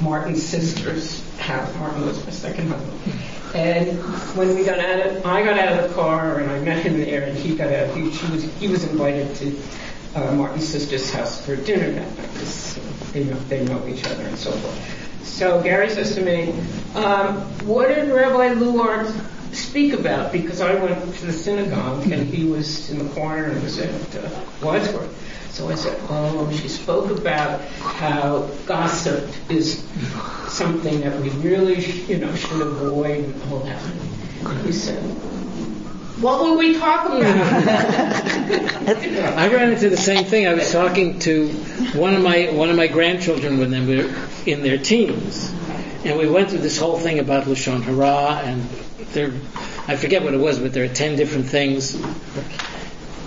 Martin's sister's house. Martin was my second husband. And when we got out of, I got out of the car and I met him there, and he got out. He, was he was invited to uh, Martin's sister's house for dinner that night because they know they know each other and so forth. So Gary says to me, um, "What did Rabbi Luard speak about?" Because I went to the synagogue and he was in the choir and was at uh, Wadsworth. So I said, oh, she spoke about how gossip is something that we really, you know, should avoid and all that. He said, what were we talking about? I ran into the same thing. I was talking to one of my one of my grandchildren when they were in their teens, and we went through this whole thing about lashon hara, and there, I forget what it was, but there are ten different things.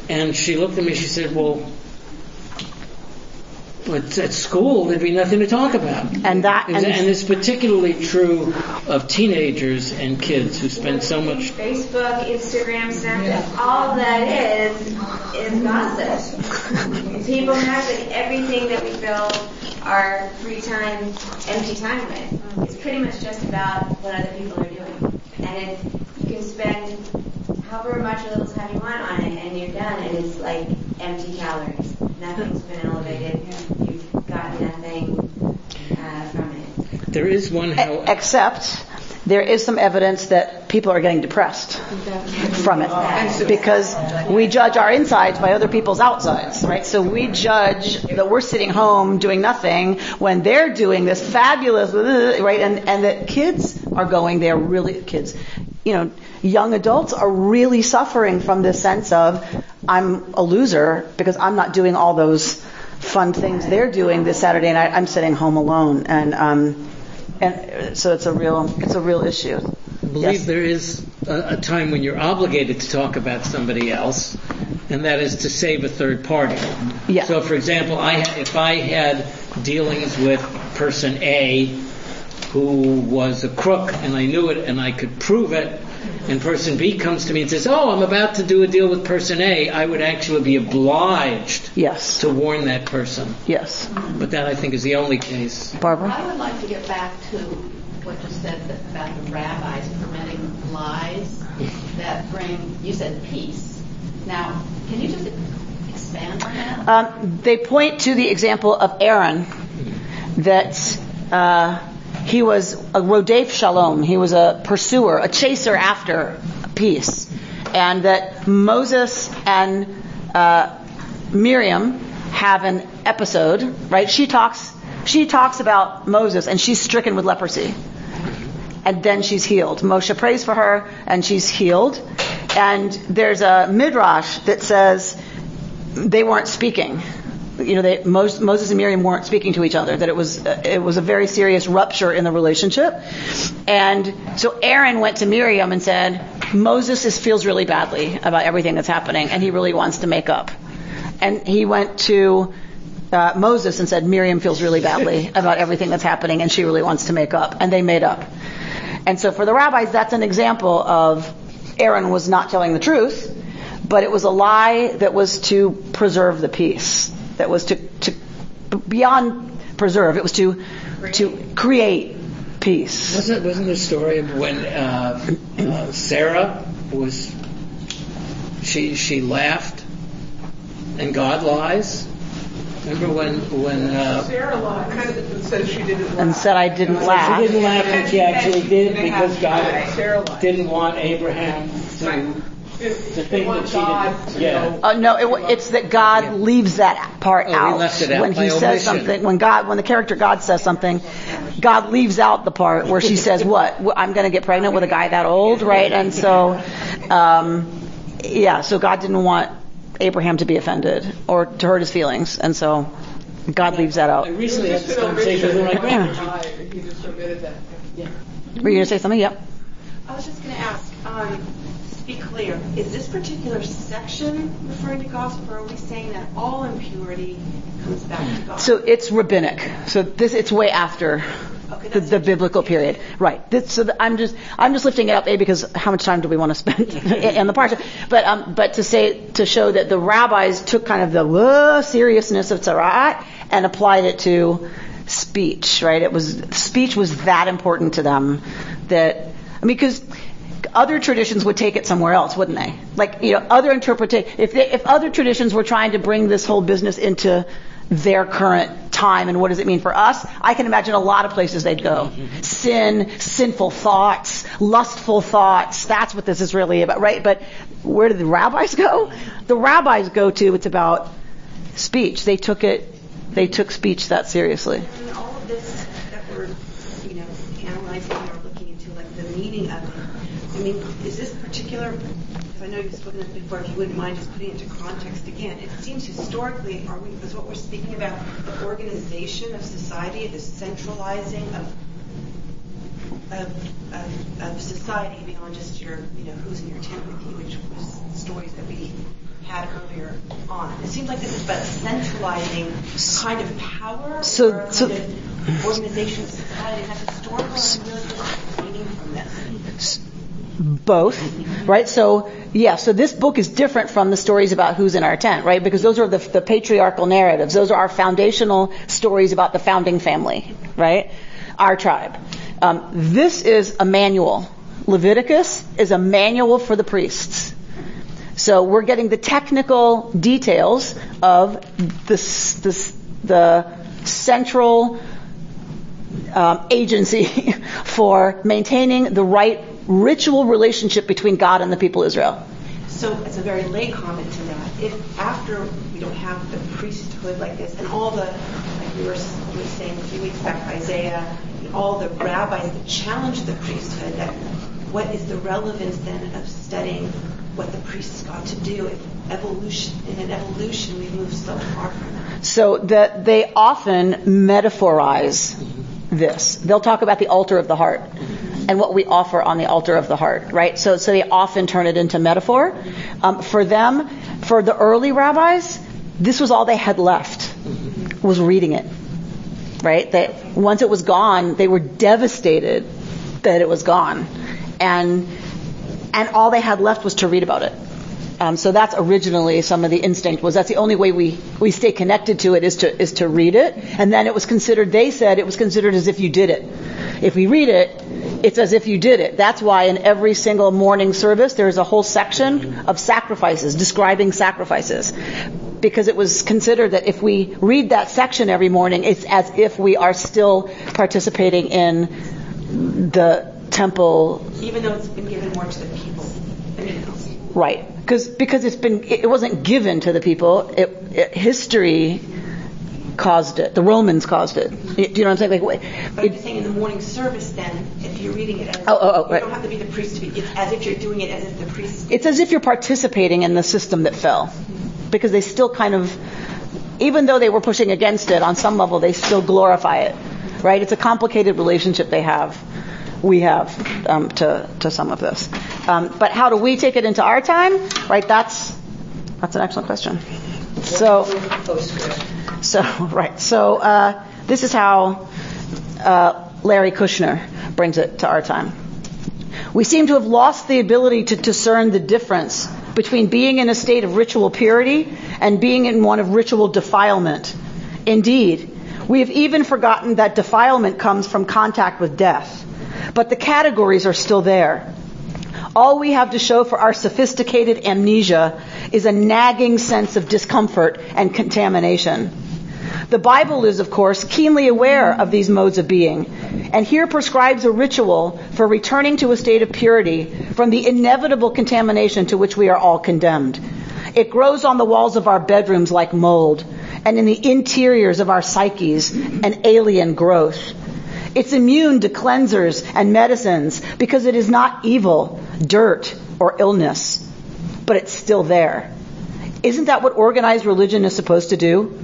And she looked at me. She said, "Well, but at school, there'd be nothing to talk about. And that, and, and it's particularly true of teenagers and kids who spend so much. Facebook, Instagram, Snapchat, yeah. all that is is gossip. People have like everything that we fill our free time, empty time with. It's pretty much just about what other people are doing, and it, you can spend however much or little time you want on it, and you're done, and it's like empty calories. Nothing's been elevated. You've got nothing uh, from it. There is one. How- Except there is some evidence that people are getting depressed from it because we judge our insides by other people's outsides, right? So we judge that we're sitting home doing nothing when they're doing this fabulous, right? And and that kids are going there really kids you know, young adults are really suffering from this sense of I'm a loser because I'm not doing all those fun things they're doing this Saturday night. I'm sitting home alone, and um, and so it's a real it's a real issue. I believe yes. there is a, a, time when you're obligated to talk about somebody else, and that is to save a third party. Yeah. So, for example, I if I had dealings with person A who was a crook and I knew it and I could prove it, and person B comes to me and says, "Oh, I'm about to do a deal with person A," I would actually be obliged yes. to warn that person. Yes. But that I think is the only case. Barbara? I would like to get back to what you said about the rabbis permitting lies that bring, you said peace. Now, can you just expand on that? Um, they point to the example of Aaron that uh, he was a rodef shalom. He was a pursuer, a chaser after peace, and that Moses and uh, Miriam have an episode. Right? She talks. She talks about Moses, and she's stricken with leprosy, and then she's healed. Moshe prays for her, and she's healed. And there's a midrash that says they weren't speaking you know, they, Moses and Miriam weren't speaking to each other. That it was it was a very serious rupture in the relationship. And so Aaron went to Miriam and said, Moses is, feels really badly about everything that's happening, and he really wants to make up. And he went to uh, Moses and said, Miriam feels really badly about everything that's happening, and she really wants to make up. And they made up. And so for the rabbis, that's an example of Aaron was not telling the truth, but it was a lie that was to preserve the peace that was to, to beyond preserve. It was to to create peace. Wasn't wasn't the story of when uh, uh, Sarah was she she laughed and God lies? Remember when when uh, Sarah lied and said she didn't laugh. and said I didn't laugh. She didn't laugh, and she actually did because God didn't want Abraham to to think that she didn't. Yeah. Uh, no, it, it's that God leaves that part Oh, he out. left it out when by he says omission. something, when God, when the character God says something, God leaves out the part where she says, "What? I'm going to get pregnant with a guy that old, right?" And so, um, yeah, so God didn't want Abraham to be offended or to hurt his feelings, and so God leaves that out. I recently had this conversation with my grandma. He just omitted that. Were you going to say something? Yep. I was just going to ask, um, to be clear, is this particular section referring to gossip, or are we saying that all impurity comes back to gossip? So it's rabbinic. So this it's way after the, the biblical period, right? This, so the, I'm just I'm just lifting it up, a because how much time do we want to spend in, in the parsha? But um, but to say to show that the rabbis took kind of the uh, seriousness of tzaraat and applied it to speech, right? It was speech was that important to them that I mean because other traditions would take it somewhere else, wouldn't they? Like, you know, other interpretation, if if other traditions were trying to bring this whole business into their current time and what does it mean for us, I can imagine a lot of places they'd go. Sin, sinful thoughts, lustful thoughts, that's what this is really about, right? But where did the rabbis go? The rabbis go to, it's about speech. They took it, they took speech that seriously. And all of this that we're, you know, analyzing or looking into, like the meaning of mean, is this particular? Because I know you've spoken of it before. If you wouldn't mind just putting it into context again, it seems historically, are we? Is what we're speaking about the organization of society, the centralizing of of, of, of society beyond just your, you know, who's in your tent with you, which was stories that we had earlier on. It seems like this is about centralizing kind of power So- or so- kind of organization of society. Is that historical or really just from this? Both, right? So, yeah, so this book is different from the stories about who's in our tent, right? Because those are the, the patriarchal narratives. Those are our foundational stories about the founding family, right? Our tribe. Um, this is a manual. Leviticus is a manual for the priests. So we're getting the technical details of this, this, the central um, agency for maintaining the right ritual relationship between God and the people of Israel. So it's a very lay comment to that. If after we don't have the priesthood like this, and all the, like we were, we were saying a few weeks back, Isaiah, all the rabbis that challenged the priesthood, that what is the relevance then of studying what the priests got to do if evolution, in an evolution, we move so far from that? So that they often metaphorize this. They'll talk about the altar of the heart and what we offer on the altar of the heart, right? So, so they often turn it into metaphor. Um, for them, For the early rabbis, this was all they had left, was reading it. Right? That once it was gone, they were devastated that it was gone. And, and all they had left was to read about it. Um, so that's originally some of the instinct was that's the only way we, we stay connected to it is to is to read it, and then it was considered. They said it was considered as if you did it. If we read it, it's as if you did it. That's why in every single morning service there's a whole section of sacrifices describing sacrifices, because it was considered that if we read that section every morning, it's as if we are still participating in the temple. Even though it's been given more to the people. Right because because it's been it wasn't given to the people. It, it, history caused it. The Romans caused it. Do you know what I'm saying? Like, but I'm saying in the morning service, then, if you're reading it, as, oh, oh, oh, you right. don't have to be the priest to be. It's as if you're doing it as if the priest. It's as if you're participating in the system that fell, because they still kind of, even though they were pushing against it on some level, they still glorify it, right? It's a complicated relationship they have we have um, to, to some of this. Um, but how do we take it into our time? Right, that's that's an excellent question. So, so right, so uh, this is how uh, Larry Kushner brings it to our time. We seem to have lost the ability to discern the difference between being in a state of ritual purity and being in one of ritual defilement. Indeed, we have even forgotten that defilement comes from contact with death. But the categories are still there. All we have to show for our sophisticated amnesia is a nagging sense of discomfort and contamination. The Bible is, of course, keenly aware of these modes of being, and here prescribes a ritual for returning to a state of purity from the inevitable contamination to which we are all condemned. It grows on the walls of our bedrooms like mold, and in the interiors of our psyches, an alien growth. It's immune to cleansers and medicines because it is not evil, dirt, or illness, but it's still there. Isn't that what organized religion is supposed to do?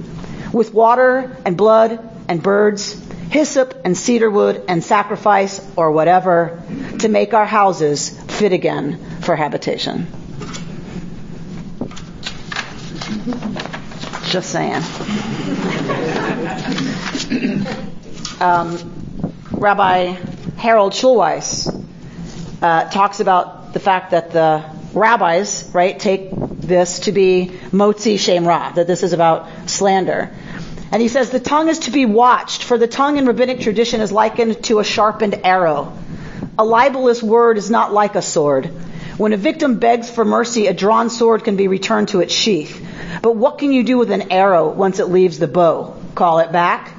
With water and blood and birds, hyssop and cedarwood and sacrifice or whatever to make our houses fit again for habitation. Just saying. um, Rabbi Harold Schulweis uh, talks about the fact that the rabbis, right, take this to be motzi shem ra, that this is about slander. And he says the tongue is to be watched, for the tongue in rabbinic tradition is likened to a sharpened arrow. A libelous word is not like a sword. When a victim begs for mercy, a drawn sword can be returned to its sheath. But what can you do with an arrow once it leaves the bow? Call it back?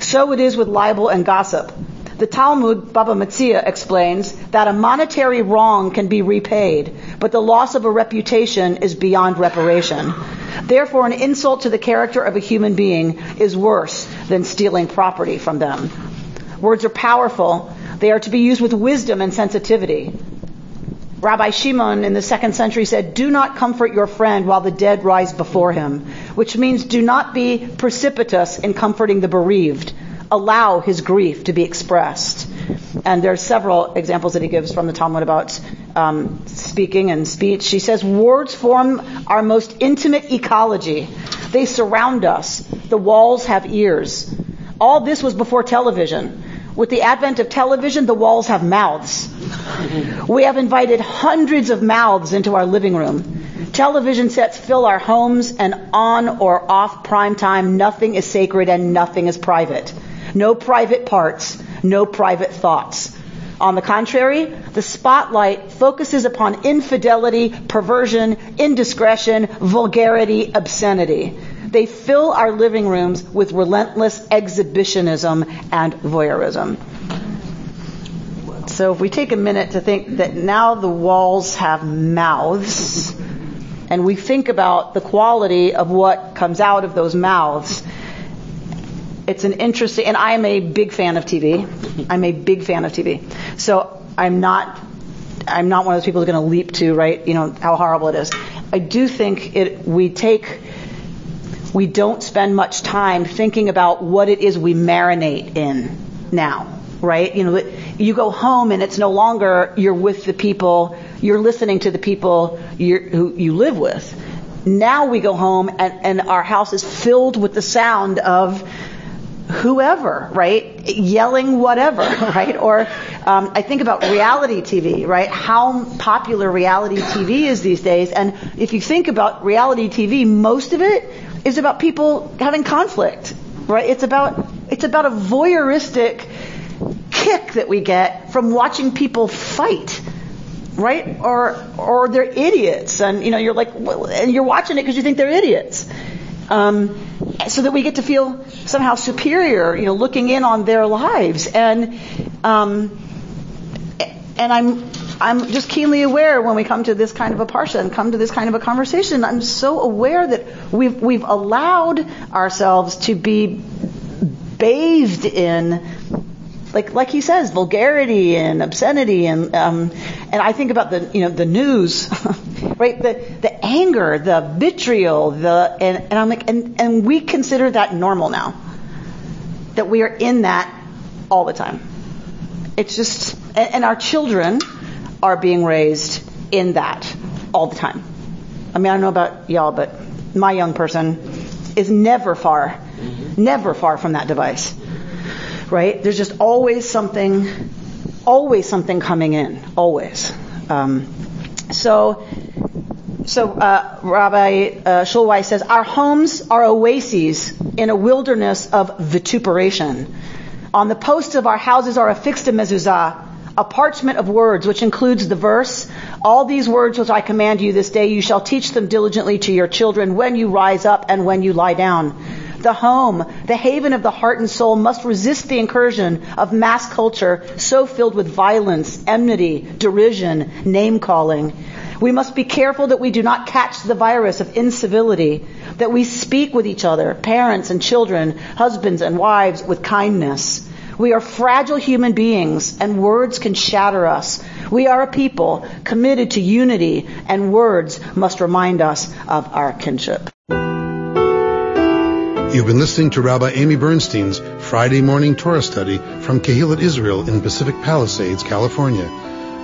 So it is with libel and gossip. The Talmud, Baba Metzia explains that a monetary wrong can be repaid, but the loss of a reputation is beyond reparation. Therefore, an insult to the character of a human being is worse than stealing property from them. Words are powerful. They are to be used with wisdom and sensitivity. Rabbi Shimon in the second century said, Do not comfort your friend while the dead rise before him, which means do not be precipitous in comforting the bereaved allow his grief to be expressed. And there are several examples that he gives from the Talmud about um, speaking and speech. He says, Words form our most intimate ecology. They surround us. The walls have ears. All this was before television. With the advent of television, the walls have mouths. We have invited hundreds of mouths into our living room. Television sets fill our homes, and on or off prime time, nothing is sacred and nothing is private. No private parts, no private thoughts. On the contrary, the spotlight focuses upon infidelity, perversion, indiscretion, vulgarity, obscenity. They fill our living rooms with relentless exhibitionism and voyeurism. So if we take a minute to think that now the walls have mouths, and we think about the quality of what comes out of those mouths, it's an interesting, and I'm a big fan of TV. I'm a big fan of TV. So I'm not, I'm not one of those people who's going to leap to, right, you know, how horrible it is. I do think it, we take, we don't spend much time thinking about what it is we marinate in now, right? You know, you go home and it's no longer you're with the people, you're listening to the people who you live with now we go home and, and our house is filled with the sound of whoever, right? Yelling whatever, right? Or um, I think about reality TV, right? How popular reality TV is these days. And if you think about reality TV, most of it is about people having conflict, right? It's about it's about a voyeuristic kick that we get from watching people fight right? Or or they're idiots, and you know you're like, and you're watching it because you think they're idiots, um, so that we get to feel somehow superior, you know, looking in on their lives, and um, and I'm I'm just keenly aware when we come to this kind of a parsha and come to this kind of a conversation, I'm so aware that we've we've allowed ourselves to be bathed in like like he says, vulgarity and obscenity, and um, and I think about the you know the news, right? The the anger, the vitriol, the and, and I'm like, and and we consider that normal now, that we are in that all the time. It's just, and, and our children are being raised in that all the time. I mean, I don't know about y'all, but my young person is never far, never far from that device right? There's just always something, always something coming in, always. Um, so, so uh, Rabbi uh, says, our homes are oases in a wilderness of vituperation. On the posts of our houses are affixed a mezuzah, a parchment of words, which includes the verse, All these words which I command you this day, you shall teach them diligently to your children when you rise up and when you lie down the home, the haven of the heart and soul must resist the incursion of mass culture so filled with violence, enmity, derision, name calling. We must be careful that we do not catch the virus of incivility, that we speak with each other, parents and children, husbands and wives, with kindness. We are fragile human beings and words can shatter us. We are a people committed to unity and words must remind us of our kinship. You've been listening to Rabbi Amy Bernstein's Friday morning Torah study from Kehillat Israel in Pacific Palisades, California.